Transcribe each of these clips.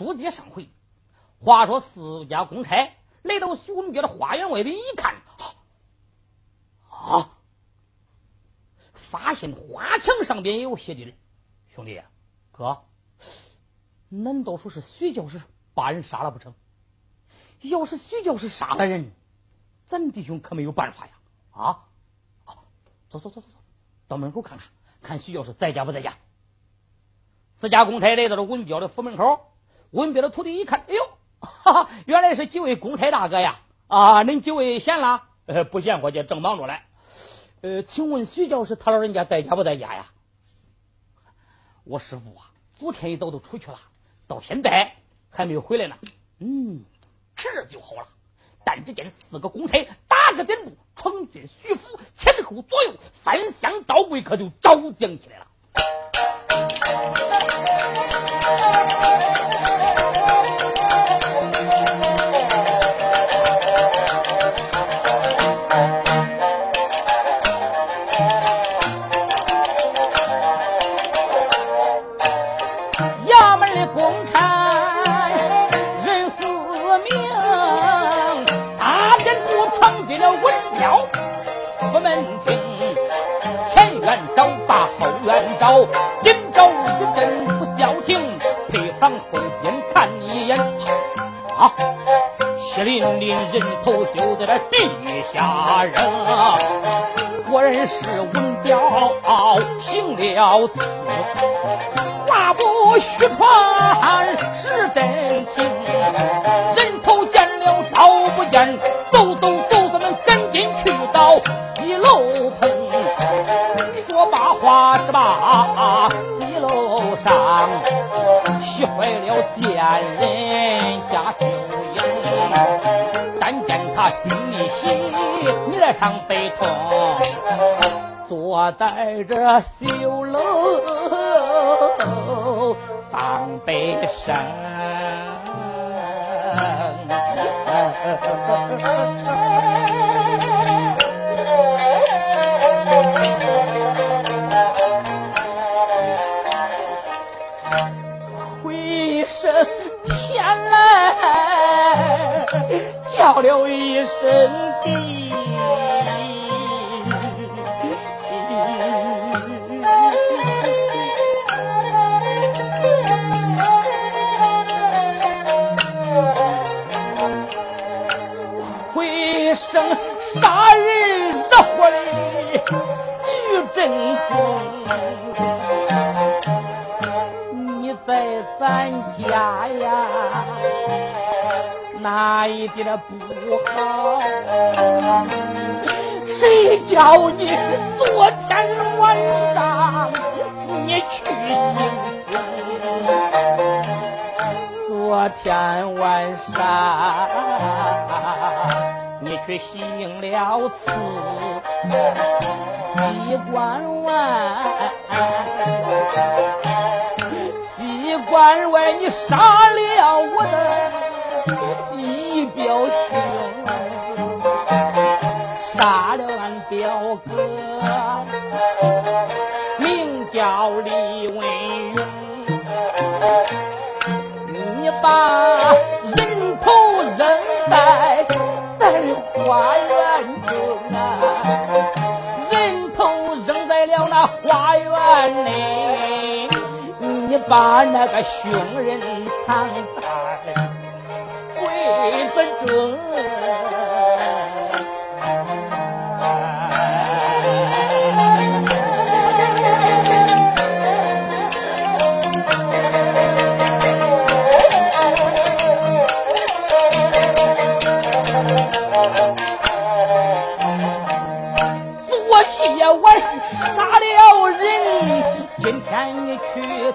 书接上回，话说四家公差来到徐文彪的花园外边一看，啊，发现花墙上边也有血迹。兄弟，哥，难道说是徐教士把人杀了不成？要是徐教士杀了人，咱弟兄可没有办法呀！啊，走走走走走，到门口看看，看徐教士在家不在家。四家公差来到了文彪的府门口，文彪的徒弟一看，哎呦，哈哈，原来是几位公差大哥呀！啊，恁几位闲了？呃，不闲，伙计，正忙着嘞。呃，请问徐教士他老人家在家不在家呀？我师傅啊，昨天一早都出去了，到现在还没有回来呢。嗯，这就好了。但只见四个公差打个点步闯进徐府，前后左右翻箱倒柜，可就招将起来了。今血淋淋人头就在那地下扔，果然是文彪行了此，话不虚传是真情，人见人家秀英，但见他心里喜，面上悲痛，坐在这绣楼放悲声。叫了一声弟，回声杀人惹祸的徐振东，你在咱家呀？哪一点不好？谁叫你昨天晚上你去行昨天晚上你去行了刺，西关外，西关外你杀了花园中啊，人头扔在了那花园内，你把那个凶人藏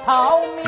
逃命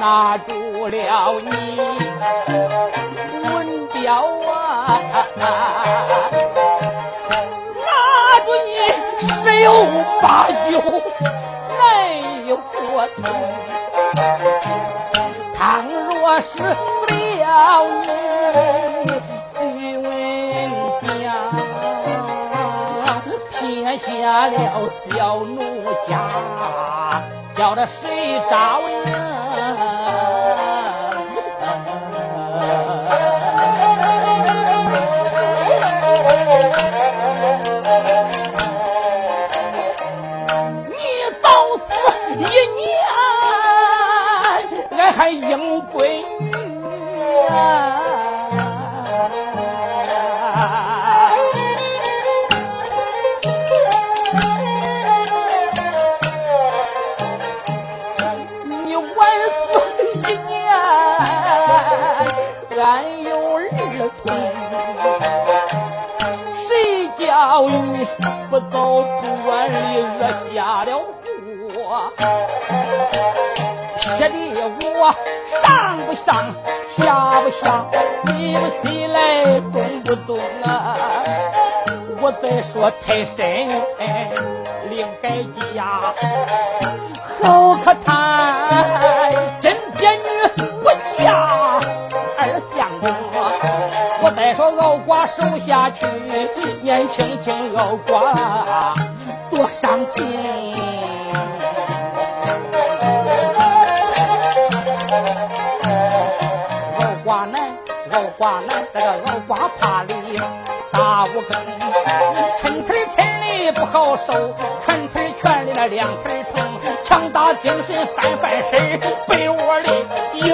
拿住了你，文彪啊，拿住你十有八九没有活头。倘若是了你，徐文彪撇下了小奴家，叫他谁找里惹下了祸，惹的我上不上下不下，你不起来动不动啊！我再说太深，另改嫁，好可叹，真别女不嫁二相公。我再说老瓜守下去，年轻轻敖瓜。多伤情。敖寡难，敖寡难，这个敖寡怕里打五更。不好受，拳腿拳里那两腿疼，强打精神翻翻身，被窝里一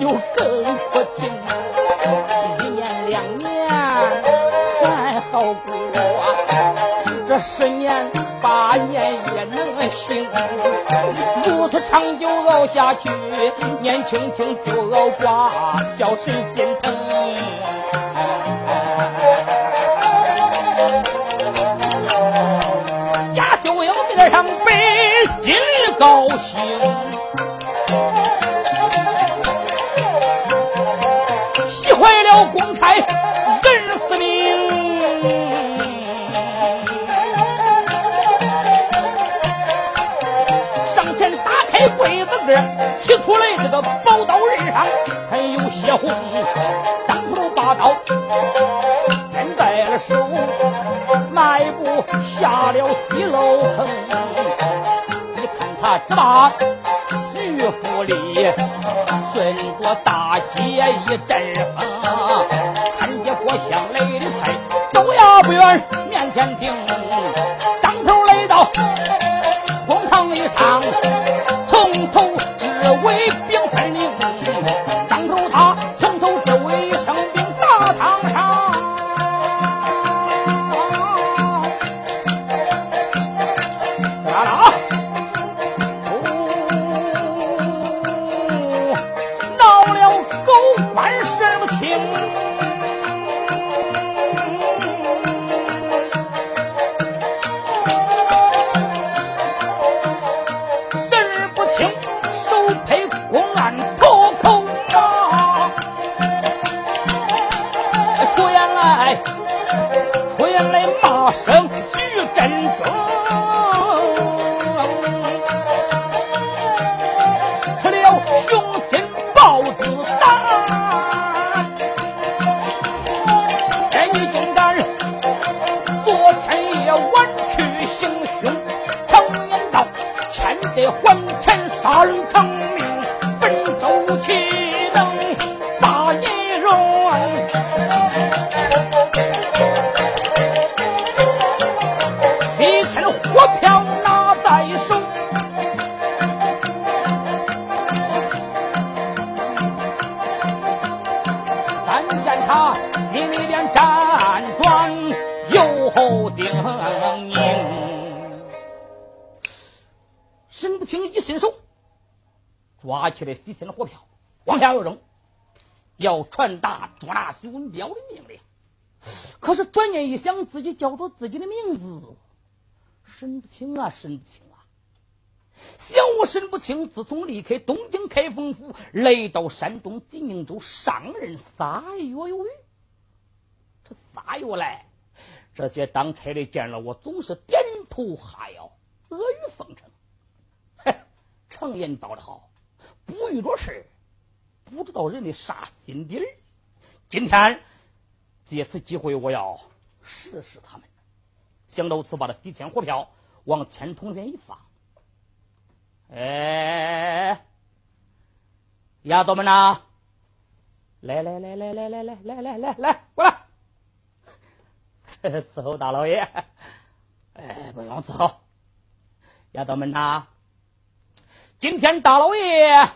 就更不清楚一年两年还好过。这十年八年也能行如此长久熬下去年轻轻就熬垮叫神仙顺着大街一阵风，看见郭香来的快，走呀不远，面前停，当头来到要的命令。可是转念一想，自己叫着自己的名字，神不清啊，神不清啊！想我神不清，自从离开东京开封府，来到山东济宁州上任仨月有余，这仨月来，这些当差的见了我，总是点头哈腰，阿谀奉承。嘿，常言道得好。不遇着事不知道人的啥心底儿。今天借此机会，我要试试他们。想到此，把这几千火票往钱桶里面一放。哎，丫头们呐，来来来来来来来来来来来，过来伺候大老爷。哎，不用伺候，丫头们呐，今天大老爷。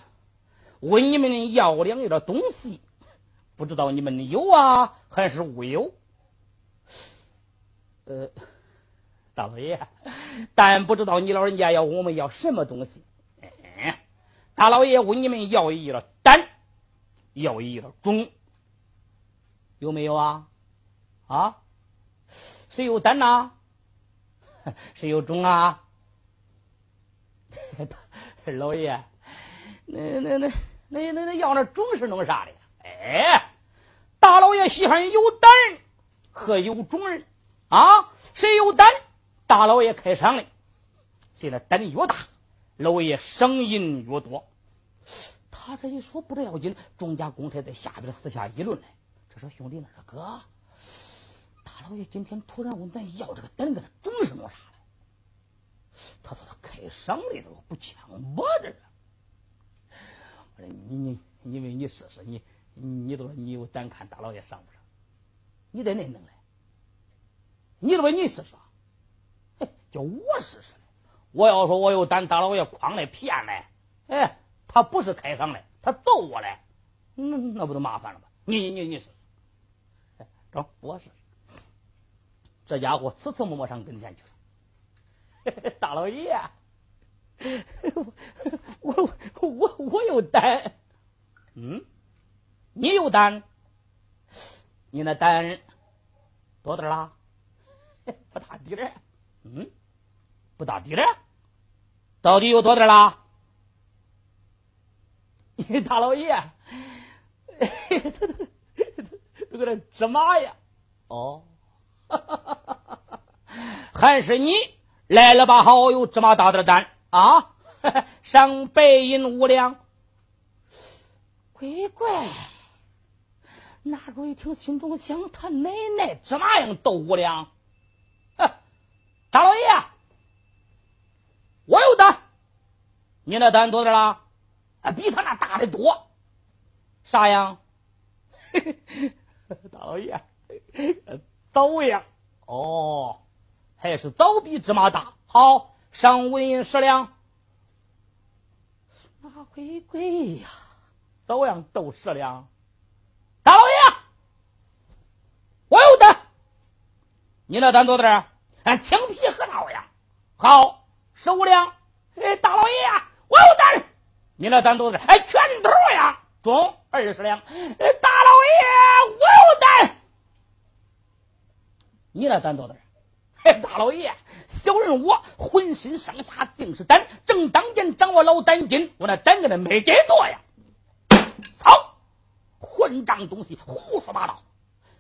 问你们要两样东西，不知道你们有啊还是无有？呃，大老爷，但不知道你老人家要我们要什么东西。大老爷问你们要一了单，要一了种，有没有啊？啊？谁有单呐？谁有种啊？老爷，那那那。那那那要那种是弄啥的？哎，大老爷稀罕有胆和有种人啊！谁有胆，大老爷开赏的。现在胆越大，老爷赏银越多。他这一说不得要紧，众家公差在下边私下议论呢。这说兄弟，那说哥，大老爷今天突然问咱要这个胆子，种是弄啥的？他说他开赏的都不抢我这是。你你因为你试试你你都说你有胆看大老爷上不上？你得那能来，你都说你试试，嘿，叫我试试我要说我有胆，大老爷诓来骗来，哎，他不是开上来，他揍我来，那那不就麻烦了吗？你你你试试，走，我试试。这家伙次次摸摸上跟前去了，大老爷。我我我有胆，嗯，你有胆，你那胆多点啦？不大滴嘞，嗯，不大滴嘞，到底有多点啦？你大老爷，都 都都搁这芝麻呀？哦，还是你来了吧？好，有芝麻大点胆。啊，上白银五两，乖乖，那主一听，心中想：他奶奶芝麻样斗五两？大老爷，我有胆，你那胆多点了？啊，比他那大的多。啥样？嘿 嘿大老爷，枣样？哦，还是枣比芝麻大。好。上五银十两，那鬼鬼呀，照样斗十两。大老爷，我有胆，你那胆多大？儿？俺青皮核桃呀。好，十五两。哎，大老爷呀，我有胆，你那胆多大？哎，拳头呀，中二十两。哎，大老爷，我有胆，你那胆多大？哎，大老爷。小人我浑身上下尽是胆，正当间掌握老胆筋，我那胆跟那没几多呀！操，混账东西，胡说八道！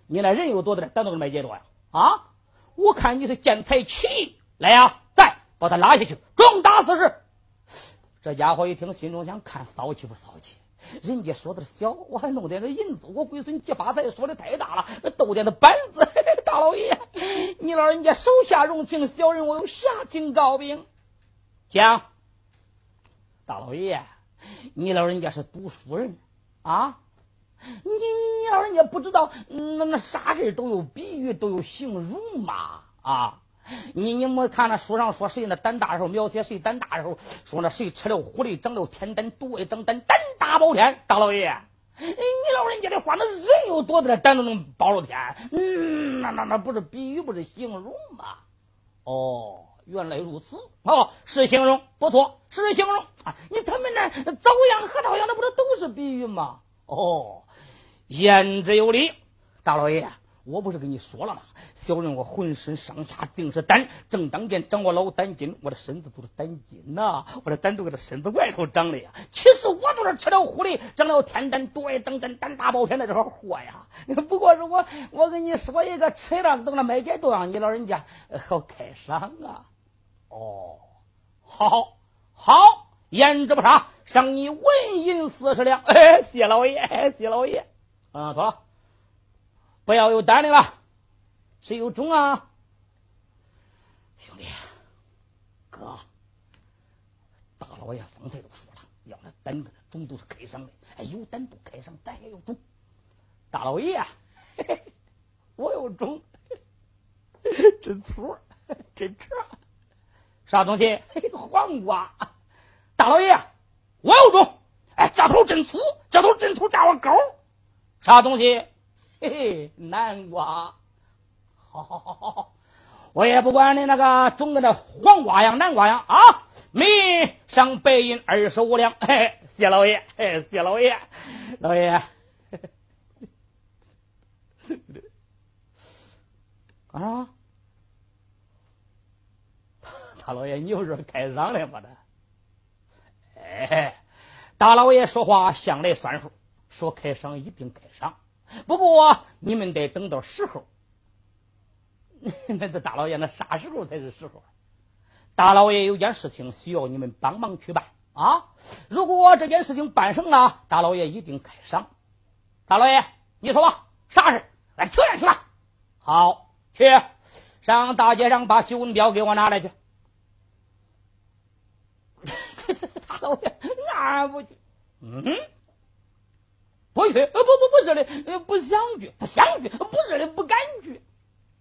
你那人有多大胆，都跟没几多呀？啊！我看你是见财起意，来呀，再把他拉下去，重打四十。这家伙一听，心中想：看骚气不骚气？人家说的小，我还弄点个银子，我龟孙结发财说的太大了，斗点的板子。大老爷，你老人家手下容情，小人我有下情告禀。讲，大老爷，你老人家是读书人啊，你你你老人家不知道，那那啥事都有比喻，都有形容嘛啊。你你没看那书上说谁那胆大的时候描写谁胆大的时候说那谁吃了狐狸长了天胆毒胃长胆胆大包天大老爷，你老人家的话那人有多大胆都能包了天，嗯，那那那不是比喻不是形容吗？哦，原来如此，哦，是形容不错，是形容啊！你他们那枣样、核桃样，那不都都是比喻吗？哦，言之有理，大老爷，我不是跟你说了吗？小人我浑身上下尽是胆，正当间长我老胆筋，我的身子都是胆筋呐，我的胆都搁这身子外头长的呀。其实我都是吃了狐狸，长了天胆，多爱长胆，胆大包天的这个货呀。不过是我，我跟你说一个，吃了等了买点都让你老人家好开赏啊。哦，好，好，言之不差，赏你文银四十两。哎，谢老爷，谢老爷。啊，走，不要有胆的了。谁有种啊，兄弟，哥，大老爷方才都说了，要那胆子种都是开上的，哎，有胆都开上，咱也有种。大老爷，我有种，真粗，真扯，啥东西？黄瓜。大老爷，我有种，哎，这头真粗，这头真粗，大我高。啥东西？嘿嘿，南瓜。好好好好好，我也不管你那个种的那黄瓜样、南瓜样啊！米上白银二十五两，嘿嘿，谢老爷，嘿，谢老爷，老爷，干啥？大老爷，你又是开赏的吧？的？哎，大老爷说话向来算数，说开赏一定开赏，不过你们得等到时候。那这大老爷，那啥时候才是时候？大老爷有件事情需要你们帮忙去办啊！如果这件事情办成了，大老爷一定开赏。大老爷，你说吧，啥事？来，去去吧。好，去上大街上把修文表给我拿来去。大老爷，俺不去。嗯，不去？不不不是的，不想去，不想去，不是的，不敢去。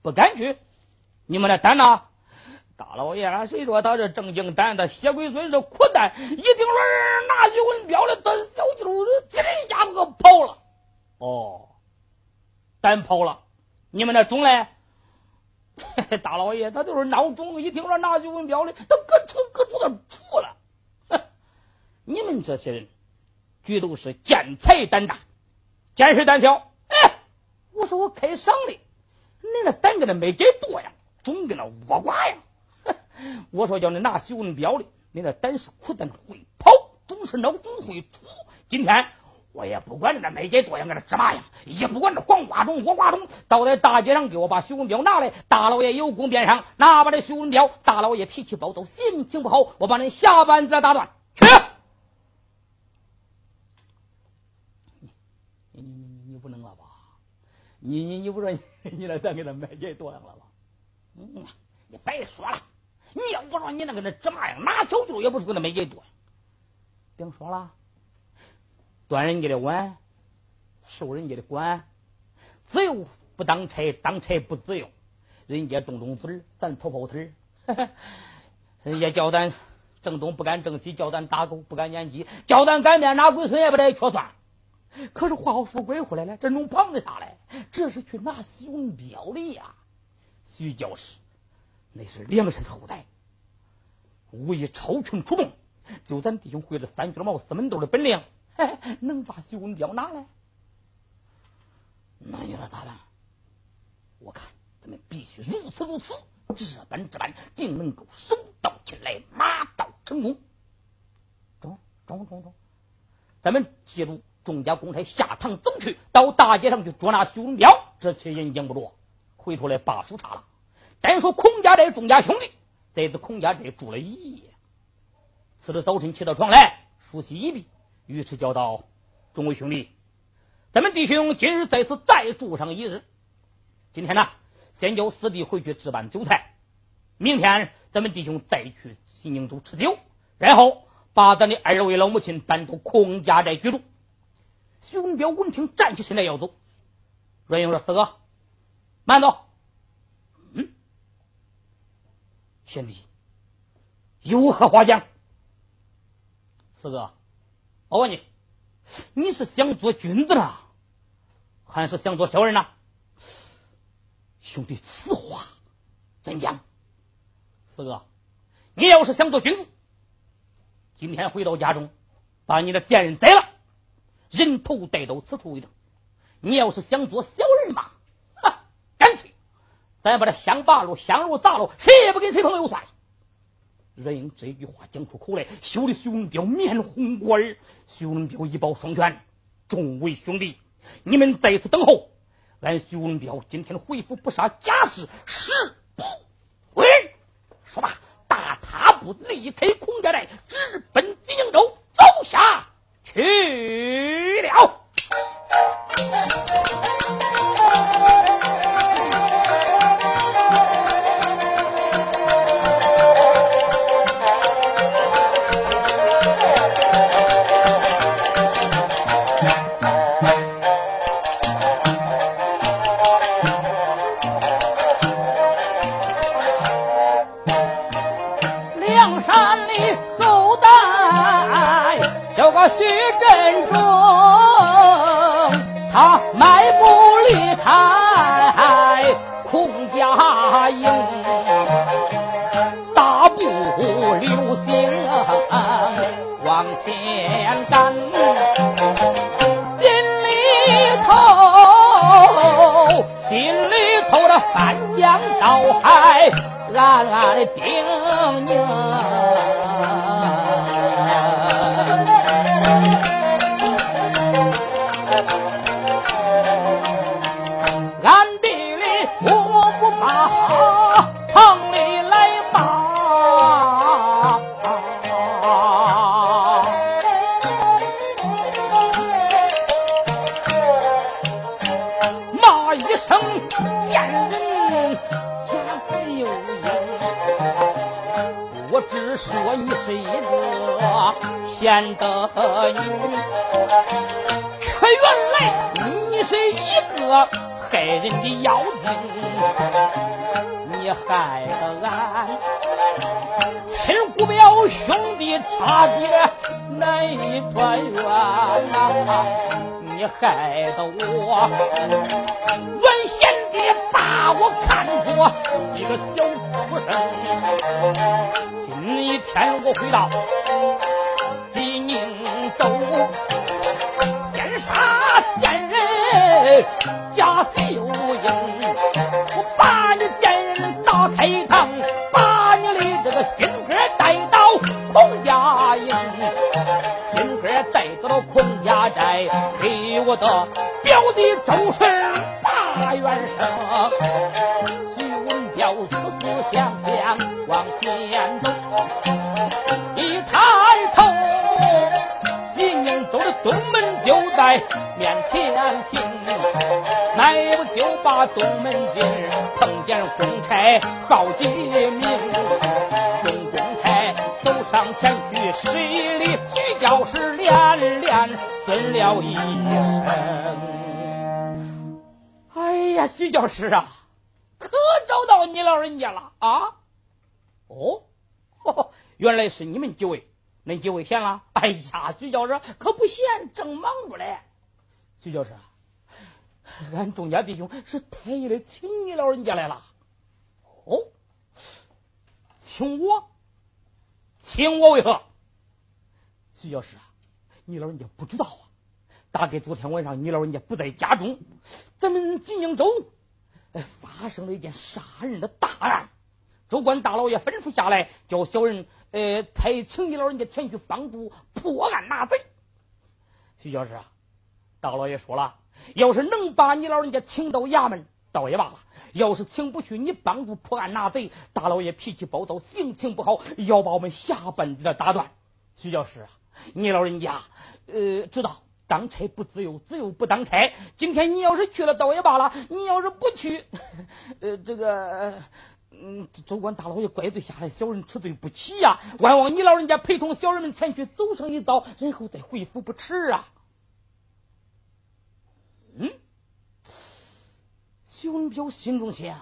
不敢去，你们来胆呢？大老爷，谁说他是正经胆的？血鬼孙是苦胆，一听说拿玉文标的，他小鸡儿叽一下子跑了。哦，胆跑了。你们那种嘞？大老爷，他就是闹钟，一听说拿玉文标的，他咯出咯出的出了。你们这些人，绝都是见财胆大，见识胆小。哎，我说我开赏的。你那胆跟那没给多呀，总跟那倭瓜呀！我说叫你拿徐文彪的，你那胆是苦胆会跑，总是脑总会出。今天我也不管你那没给多样，跟那芝麻呀，也不管这黄瓜种、倭瓜种，倒在大街上给我把徐文彪拿来。大老爷有功边上，拿把这徐文彪。大老爷脾气暴躁，心情不好，我把你下班再打断。去！你你你你不能了吧？你你你不说你你那咱给他买这多样了吧？嗯，你白说了，你要不说你那个那芝麻样，拿小舅也不是给他买这多。别说了，端人家的碗，受人家的管，自由不当差，当差不自由。人家动动嘴咱跑跑腿人家叫咱正东不敢正西，叫咱打狗不敢撵鸡，叫咱擀面拿龟孙也不得缺算。可是话又说归回来了，这弄旁的啥嘞？这是去拿徐文彪的呀。徐教师那是梁山后代，武艺超群出众，就咱弟兄会这三卷毛四门斗的本领，嘿能把徐文彪拿来？那你说咋办？我看咱们必须如此如此，这般这般，定能够手到擒来，马到成功。中中中中，咱们记住。众家公差下堂走去，到大街上去捉拿徐文彪，这些人经不着，回头来把书查了。单说孔家寨众家兄弟在这孔家寨住了一夜。次日早晨起到床来，梳洗一毕，于是叫道：“众位兄弟，咱们弟兄今日在此再住上一日。今天呢，先叫四弟回去置办酒菜。明天咱们弟兄再去西宁州吃酒，然后把咱的二位老母亲搬到孔家寨居住。”徐文彪闻听，站起身来要走。阮英说：“四哥，慢走。”嗯，贤弟有何话讲？四哥，我问你，你是想做君子呢，还是想做小人呢？兄弟，此话怎讲？四哥，你要是想做君子，今天回到家中，把你的贱人宰了，人头带到此处一等。你要是想做小人嘛，哈，干脆咱把这香拔了，香炉砸了，谁也不跟谁朋友算。任英这句话讲出口来，羞得徐文彪面红过耳。徐文彪一抱双拳：“众位兄弟，你们在此等候，俺徐文彪今天回府不杀贾氏，誓不为人。”说罢，大踏步离开孔家寨，直奔金兄弟差别难以团圆呐！你害得我原先的把我看作一个小畜生，今天我回到。贾秀英，的表弟周顺大元生。徐文彪思思想想往前走，一抬头，金宁州的东门就在面前停。迈步就把东门进，碰见公差好几名。众公差走上前去施礼，了一声。哎呀，徐教师啊，可找到你老人家了啊！哦，原来是你们几位，恁几位闲了？哎呀，徐教师可不闲，正忙着嘞。徐教师。俺众家弟兄是特意来请你老人家来了。哦，请我，请我为何？徐教师啊，你老人家不知道。大概昨天晚上你老人家不在家中，咱们锦宁州发生了一件杀人的大案。州官大老爷吩咐下来，叫小人呃派请你老人家前去帮助破案拿贼。徐教师啊，大老爷说了。要是能把你老人家请到衙门，倒也罢了；要是请不去，你帮助破案拿贼，大老爷脾气暴躁，性情不好，要把我们下半截打断。徐教师啊，你老人家呃知道当差不自由，自由不当差。今天你要是去了，倒也罢了；你要是不去，呃，这个嗯，州官大老爷怪罪下来，小人吃罪不起呀。万望你老人家陪同小人们前去走上一遭，然后再回府不迟啊。嗯，徐文彪心中想：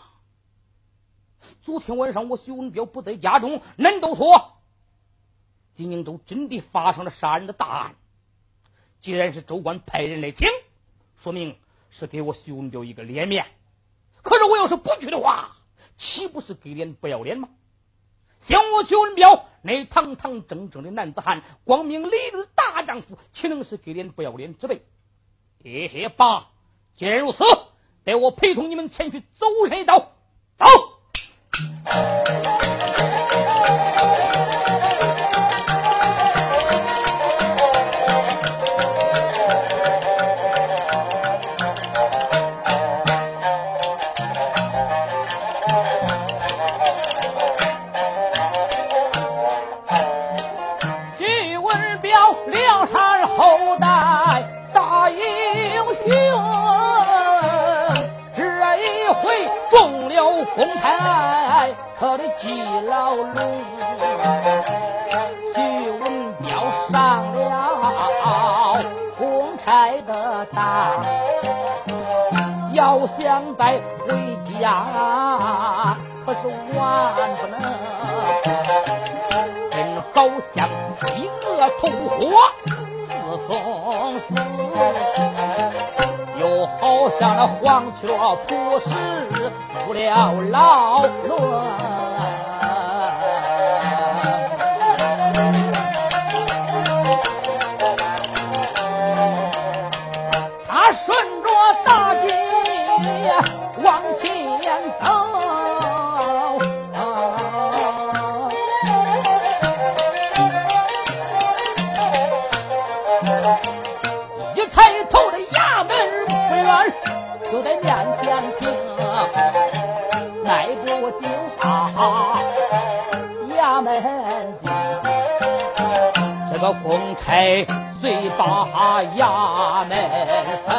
昨天晚上我徐文彪不在家中，恁都说金宁州真的发生了杀人的大案。既然是州官派人来请，说明是给我徐文彪一个脸面。可是我要是不去的话，岂不是给脸不要脸吗？小徐文彪，那堂堂正正的男子汉，光明磊落的大丈夫，岂能是给脸不要脸之辈？嘿嘿，爸，既然如此，待我陪同你们前去走上一道，走。他的基牢笼，徐文彪上了公差的当，要想再回家，可是万不能。真好像饥饿同伙自送死，又好像那黄雀扑食入了牢笼。公把衙门封，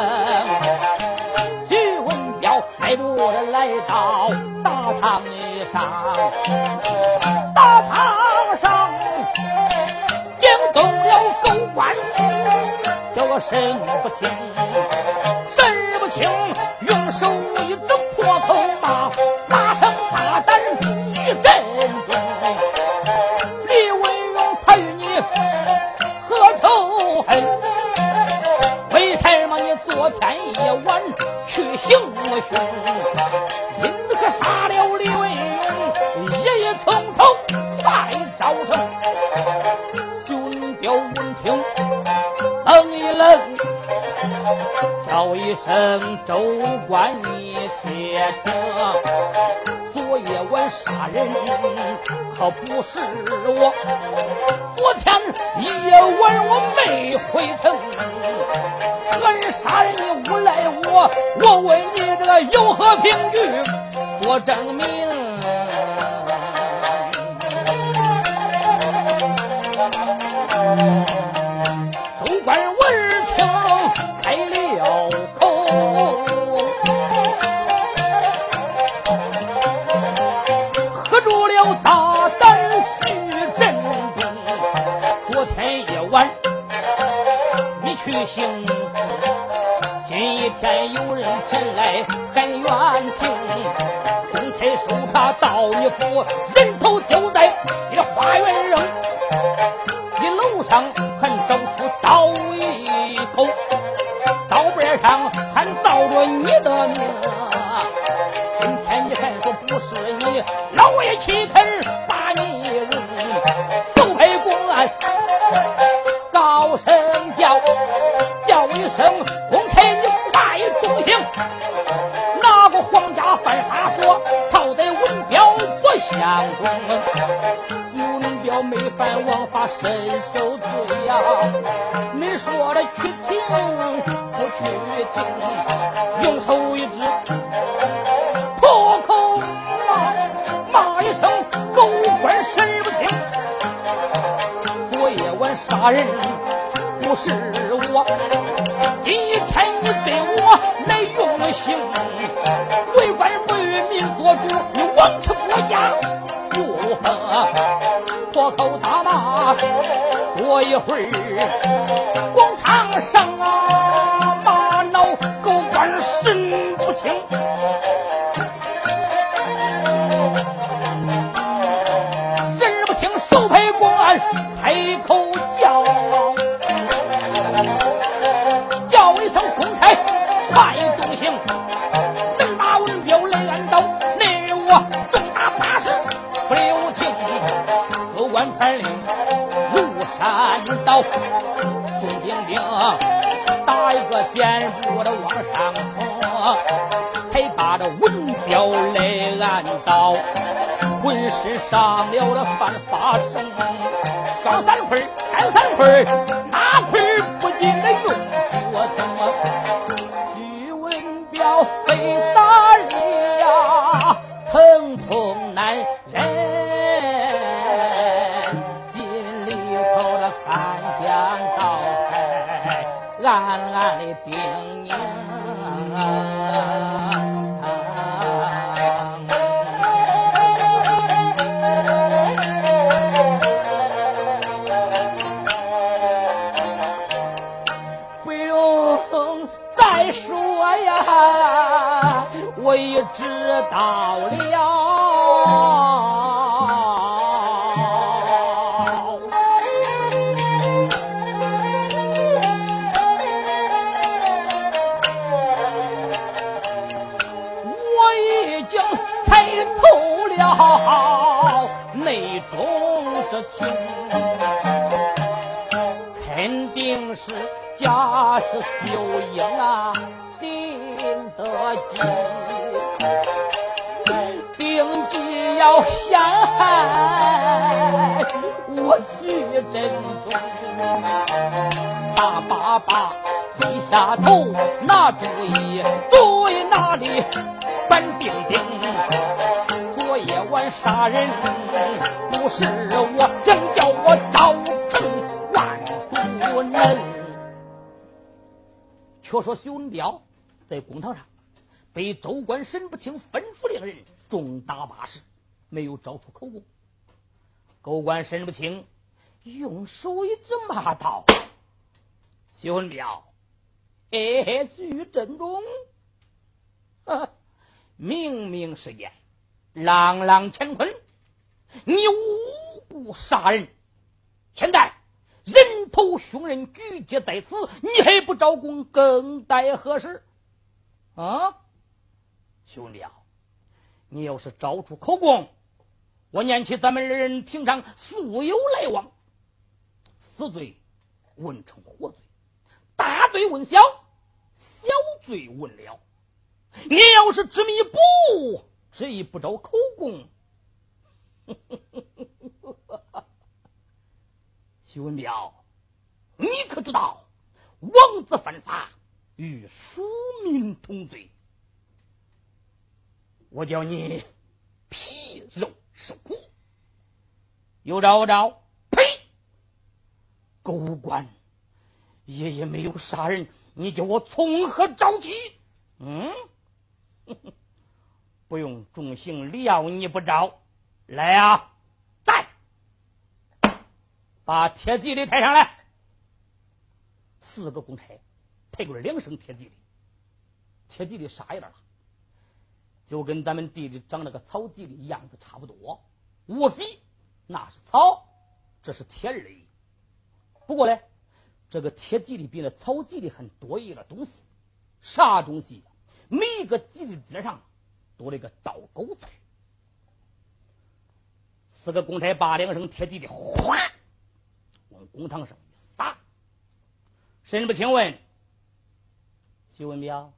徐文彪迈步的来到大堂上，大堂上惊动了狗官，叫个神不清，州官，你且听，昨夜晚杀人可不是我，昨天夜晚我没回城，何人杀人你诬赖我？我为你这个有何凭据做证明？前来喊冤情公差手帕到一府人头就在大人不是我，今天你对我来用刑，为官不与民做主，你枉吃国家。破口大骂，过一会儿，广场上我知道了，我已经猜透了内中之情，肯定是家世有因啊。要陷害我徐振中，大爸爸低下头拿主意，主意哪里板钉钉，昨夜晚杀人。不是我想叫我招成万不能。却说徐文彪在公堂上被州官沈不清吩咐令人重打八十，没有招出口供。狗官沈不清用手一指骂道：“徐文彪，哎，徐振中，明明是言，朗朗乾坤。”你无故杀人，现在人头凶人聚集在此，你还不招供，更待何时？啊，兄弟啊，你要是招出口供，我念起咱们二人平常素有来往，死罪问成活罪，大罪问小，小罪问了。你要是执迷不悟，执意不招口供。徐文彪，你可知道王子犯法与庶民同罪？我叫你皮肉受苦，有招无招？呸！狗官，爷爷没有杀人，你叫我从何招起？嗯，不用重刑料你不招。来呀！在，把铁蒺藜抬上来。四个公差抬过来两声铁蒺藜，铁蒺藜傻样了，就跟咱们地里长那个草蒺藜样子差不多。无非那是草，这是铁而已。不过呢，这个铁地里比那草地里还多一个东西，啥东西？每一个蒺藜尖上多了一个倒钩子。四个公差把两声铁蒺藜哗往公堂上一撒。沈不清问徐文彪：“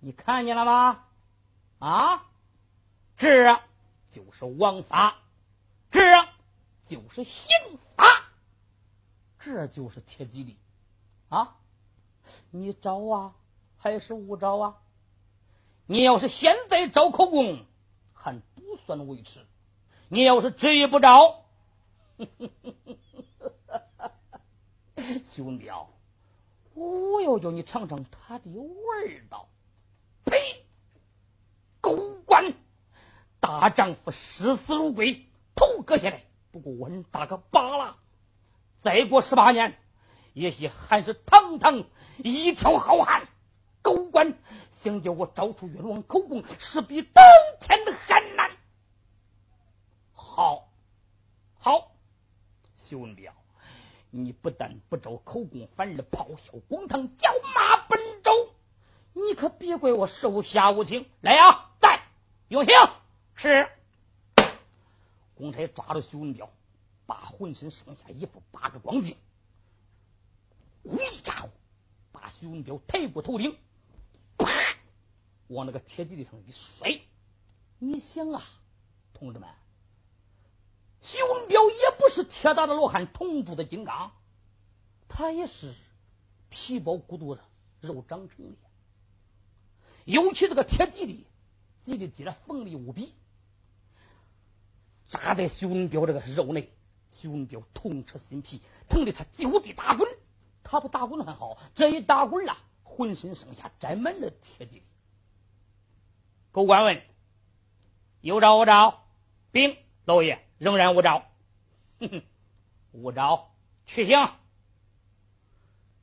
你看见了吗？啊，这就是王法，这就是刑法，这就是铁蒺藜啊！你招啊，还是不招啊？你要是现在招口供，还。”不算维持。你要是执意不招，兄弟啊，我要叫你尝尝他的味道。呸！狗官，大丈夫视死如归，头割下来不过问大个疤了。再过十八年，也许还是堂堂一条好汉。狗官想叫我招出冤枉口供，是比登天的还难。好，好，徐文彪，你不但不招口供，反而咆哮公堂，叫骂本州，你可别怪我手下无情。来呀，在用刑。是。公差抓住徐文彪，把浑身上下衣服扒个光净，一家伙把徐文彪抬过头顶，啪，往那个铁地里上一摔。你想啊，同志们，徐文彪也不是铁打的罗汉，铜铸的金刚，他也是皮包骨肚的肉长成的。尤其这个铁蒺藜，蒺藜蒺的锋利无比，扎在徐文彪这个肉内，徐文彪痛彻心脾，疼得他就地打滚。他不打滚还好，这一打滚啊，浑身上下沾满了铁蒺藜。狗官问。有招无招？禀老爷，仍然无招。哼哼，无招，去刑。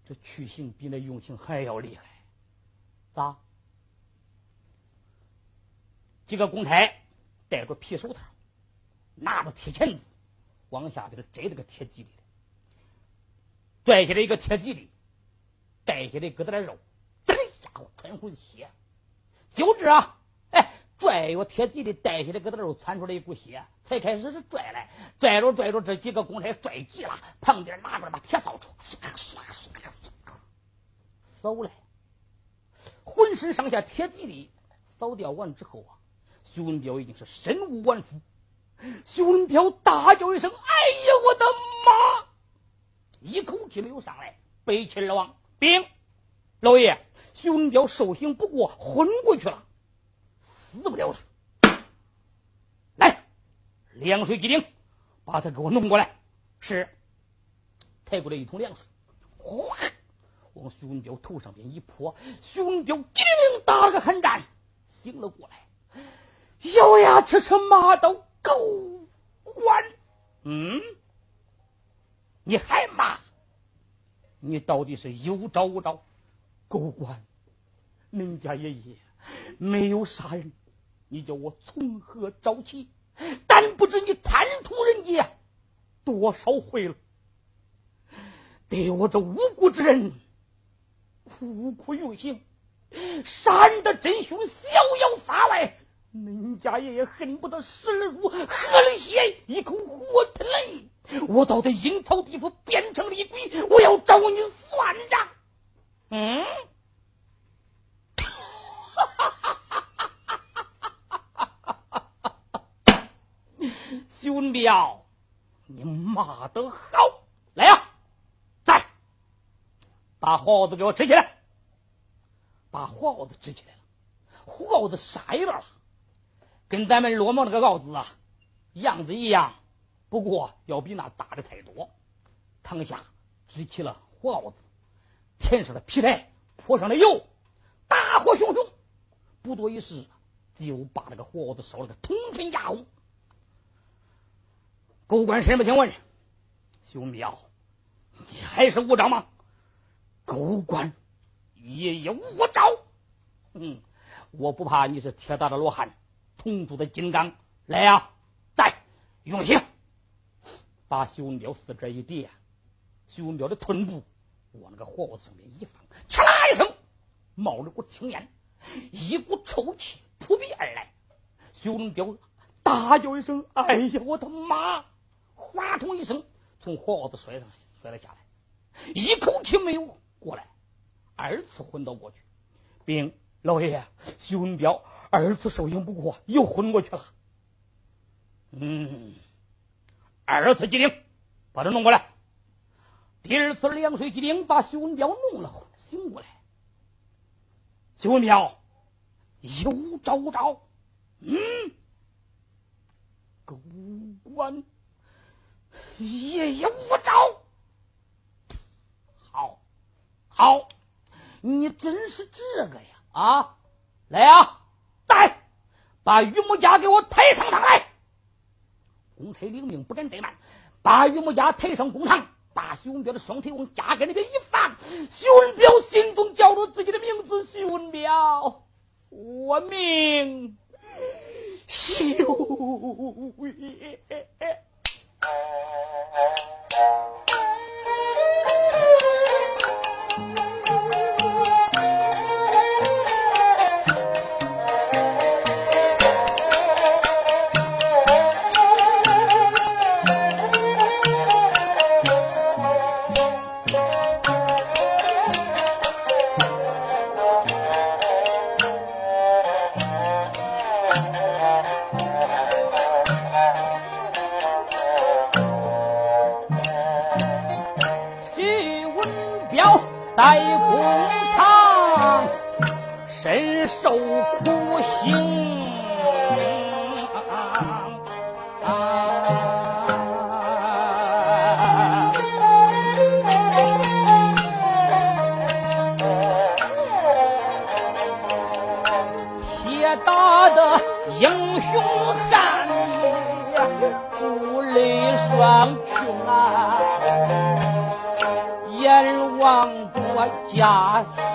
这去刑比那用刑还要厉害。咋？几个公差戴着皮手套，拿着铁钳子，往下给他摘这个铁蒺藜，拽下来一个铁蒺藜，带下来疙瘩的肉，这家伙穿回血，就这啊！哎拽一个，铁蒺的带起来，搁他肉窜出来一股血。才开始是拽来，拽着拽着，这几个公差拽急了，旁边拿过来把铁扫帚，扫来，浑身上下铁蒺的扫掉完之后啊，徐文彪已经是身无完肤。徐文彪大叫一声：“哎呀，我的妈！”一口气没有上来，背起而亡。兵老爷，徐文彪受刑不过，昏过去了。死不了他！来，凉水机灵，把他给我弄过来。是，抬过来一桶凉水，哗，往徐文彪头上边一泼。徐文彪机灵打了个寒战，醒了过来，咬牙切齿骂道：“狗官，嗯，你还骂？你到底是有招无招？狗官，恁家爷爷没有杀人。”你叫我从何找起？但不知你贪图人家多少回了，对我这无辜之人苦苦用刑，杀人的真凶逍遥法外，恁家爷爷恨不得食了乳，喝了血，一口活吞泪。我到这阴曹地府变成厉鬼，我要找你算账。嗯。兄弟啊，你骂得好！来呀，在把耗子给我支起来，把耗子支起来了。耗子啥样了？跟咱们罗毛那个袄子啊，样子一样，不过要比那大的太多。堂下支起了火袄子，填上了皮带，泼上了油，大火熊熊，不多一时，就把那个火袄子烧了个通天压红。狗官什么请问？兄彪，你还是无招吗？狗官也有无招。嗯，我不怕你是铁打的罗汉，铜铸的金刚。来呀，在用刑，把徐文彪四肢一叠，徐文彪的臀部往那个火锅上面一放，哧啦一声，冒了股青烟，一股臭气扑鼻而来。徐文彪大叫一声：“哎呀，我的妈！”哗通一声，从火袄子摔上摔了下来，一口气没有过来，二次昏倒过去。禀老爷，徐文彪二次受刑不过，又昏过去了。嗯，二次机灵，把他弄过来。第二次凉水机灵，把徐文彪弄了醒过来。徐文彪有招招，嗯，狗官。也有无招，好，好，你真是这个呀啊！来啊，带，把榆木家给我抬上堂来。公差领命，不敢怠慢，把榆木家抬上公堂，把徐文彪的双腿往家盖那边一放。徐文彪心中叫着自己的名字：徐文彪，我命休也。呀。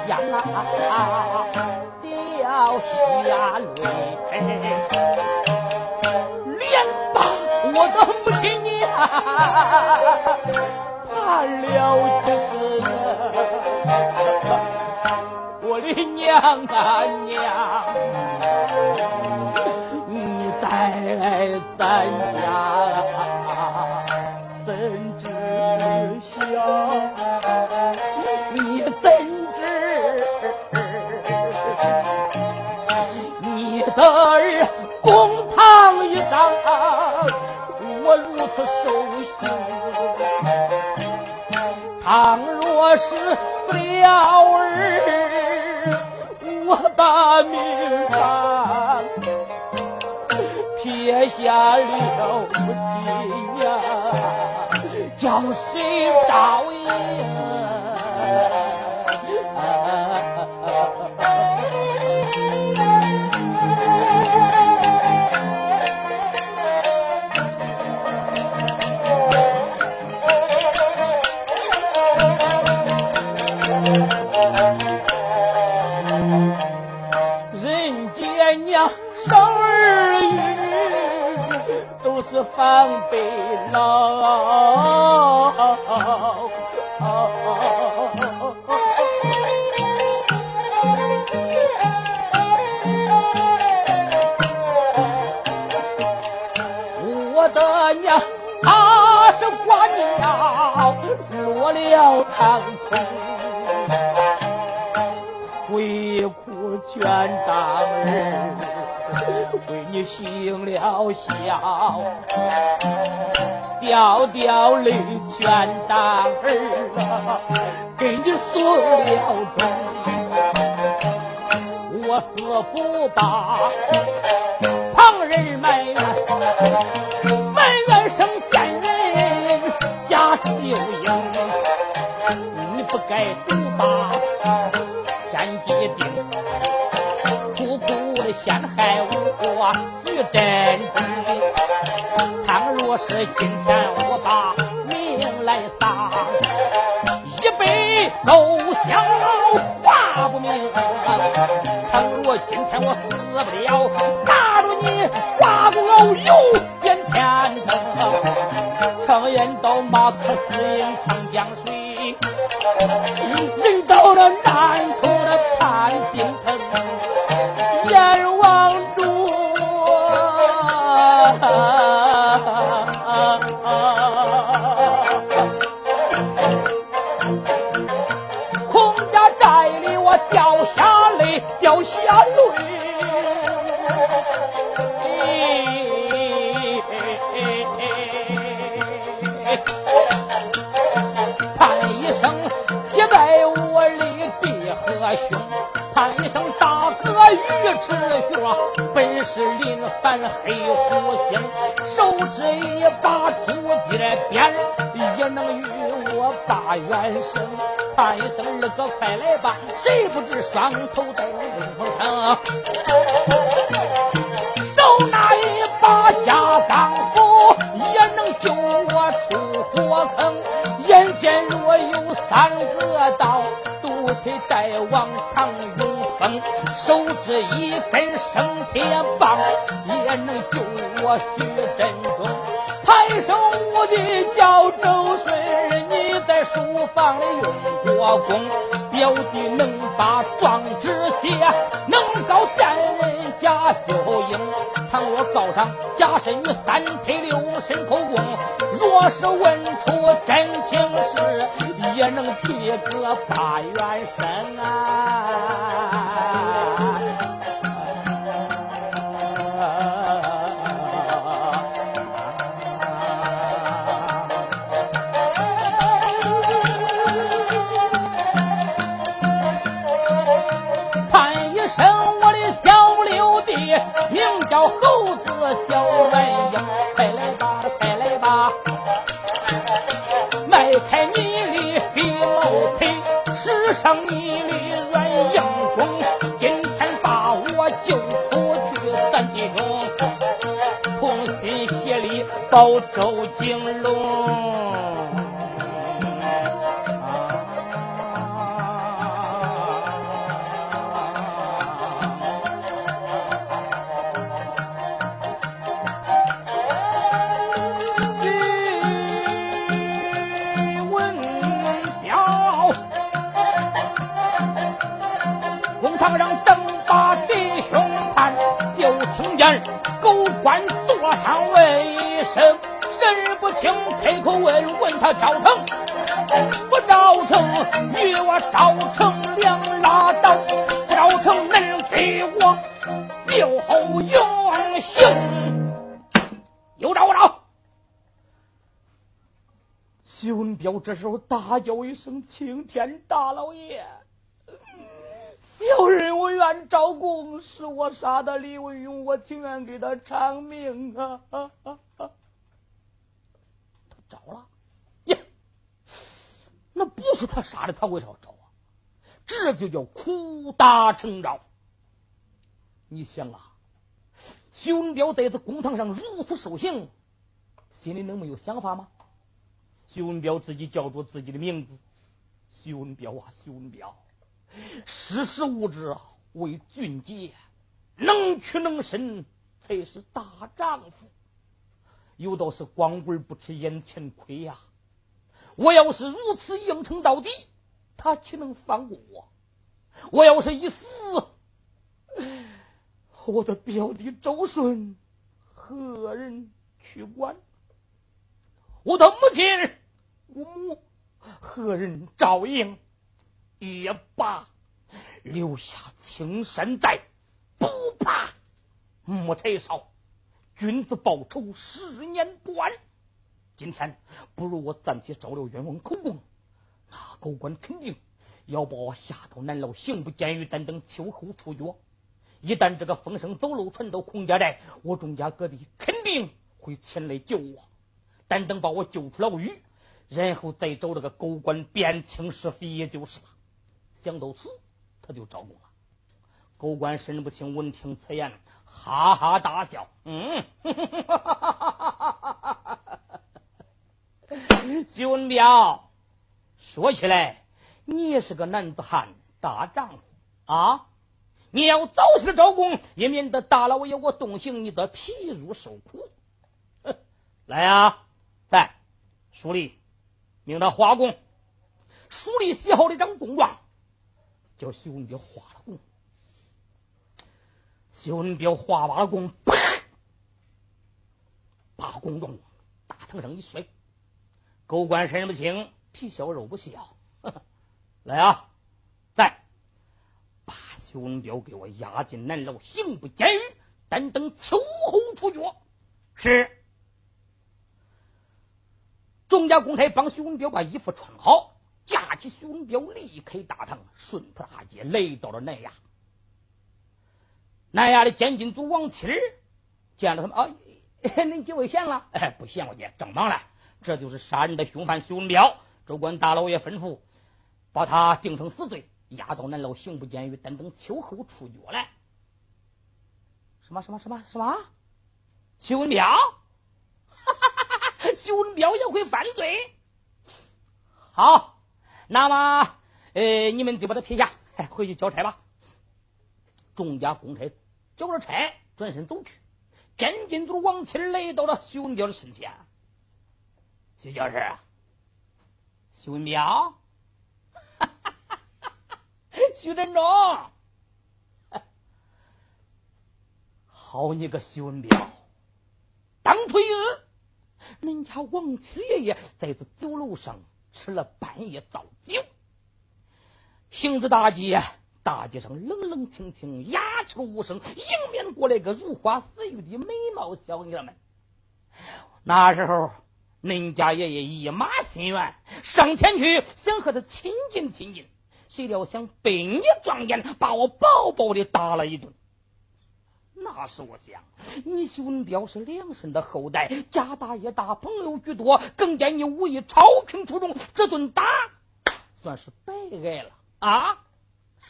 行了孝，掉掉泪全当儿，给你送了终。我死不罢，旁人埋怨，埋怨生奸人假秀英，你不该毒把徐真真，倘若是今天我把命来丧，一杯豆香话不明。倘若今天我死不了，打住你花骨遨游见天灯。常言道，马可思谁不知双头灯迎风城。手拿一把下钢斧，也能救我出火坑。眼见若有三个刀，独腿带往唐永峰。手执一根生铁棒。也能救我徐振中，抬手我的叫周顺，你在书房里用过功，表弟能把状纸写，能告贱人贾秀英，倘若告上贾身与三推六身口供，若是问出真情实，也能提个八元神啊。行，有招我招。徐文彪这时候大叫一声：“青天大老爷！小人我愿招供，是我杀的李文勇，我情愿给他偿命啊！”他招了，呀，那不是他杀的，他为啥要招啊？这就叫苦大成招。你想啊，徐文彪在这公堂上如此受刑，心里能没有想法吗？徐文彪自己叫出自己的名字，徐文彪啊，徐文彪，识时务者，为俊杰，能屈能伸才是大丈夫。有道是光棍不吃眼前亏呀！我要是如此硬撑到底，他岂能放过我？我要是一死，我的表弟周顺何人去管？我的母亲。我母何人照应？也罢，留下青山在，不怕木柴烧。君子报仇，十年不晚。今天不如我暂且招了冤枉口供，那狗官肯定要把我下到南牢刑部监狱，等等秋后处决。一旦这个风声走漏，传到孔家寨，我钟家哥弟肯定会前来救我，但等把我救出牢狱。然后再找这个狗官辨清是非，也就是了。想到此，他就招供了。狗官申不清闻听此言，哈哈大笑：“嗯，徐文彪，说起来，你也是个男子汉、大丈夫啊！你要早些招供，也免得大老爷我动刑，你的皮肉受苦。来呀，来，书吏。”命他画供，书吏写好了张供状，叫徐文彪画了供。徐文彪画完了供，啪，把供状大堂上一摔。狗官身不轻，皮小肉不小。来啊，在徐文彪给我押进南牢刑部监狱，但等秋后处决。是。钟家公差帮徐文彪把衣服穿好，架起徐文彪离开大堂，顺坡大街来到了南衙。南衙的监禁组王七见了他们啊，恁几位闲了？哎，不闲，我姐正忙呢。这就是杀人的凶犯徐文彪。州官大老爷吩咐，把他定成死罪，押到南牢刑部监狱，等等秋后处决来。什么什么什么什么？徐文彪？哈哈哈哈徐文彪也会犯罪，好，那么呃，你们就把他撇下，回去交差吧。众家公差交了差，转身走去。监禁组王七来到了徐文彪的身前，徐教授，徐文彪，徐振中，好你个徐文彪，当初一日。恁家王七爷爷在这酒楼上吃了半夜糟酒，行至大街，大街上冷冷清清，鸦雀无声，迎面过来个如花似玉的美貌小娘们。那时候，恁家爷爷一马心愿，上前去想和他亲近亲近，谁料想被你撞见，把我饱饱的打了一顿。那是我想，你徐文彪是梁生的后代，家大业大，朋友居多，更见你武艺超群出众，这顿打算是白挨了。啊！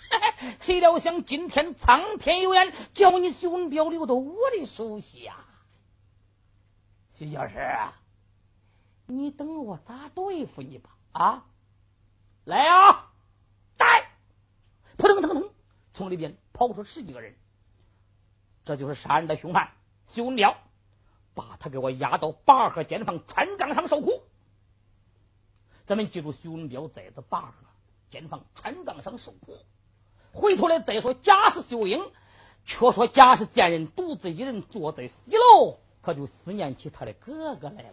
谁料想今天苍天有眼，叫你徐文彪留到我的手下。徐教师，你等我咋对付你吧？啊！来啊！从里边跑出十几个人。这就是杀人的凶犯徐文彪，把他给我押到八河监房川岗上受苦。咱们记住，徐文彪在这八河监房川岗上受苦。回头来再说，假是秀英，却说假是贱人独自一人坐在西楼，可就思念起他的哥哥来了。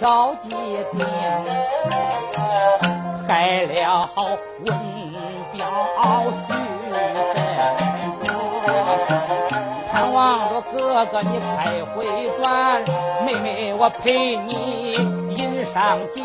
敲击定，害了文彪徐振盼望着哥哥你快回转，妹妹我陪你饮上几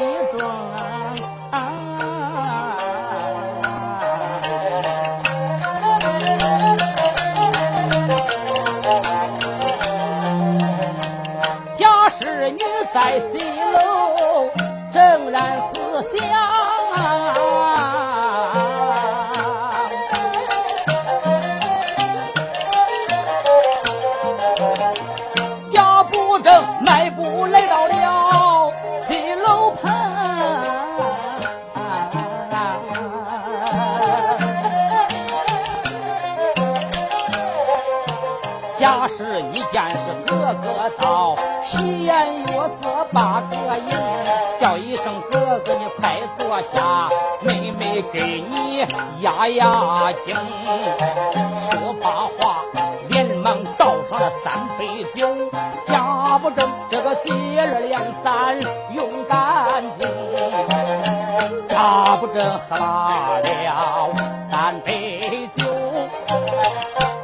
压压惊。说罢话，连忙倒上了三杯酒，家不正这个接二连三用干净，家不正喝了三杯酒，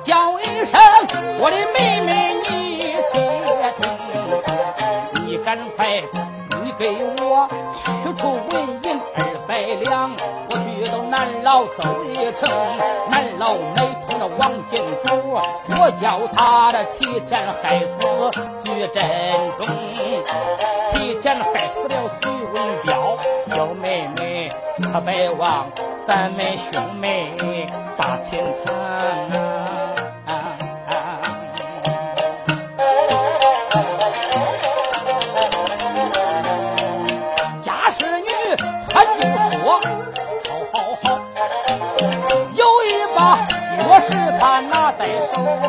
叫一声我的妹妹你，你。赶快，你给我取出纹银二百两，去到南牢走一程。南牢没通了王金主，我叫他的提前害死徐振中，提前害死了徐文彪。小妹妹可别忘咱们兄妹把亲成。二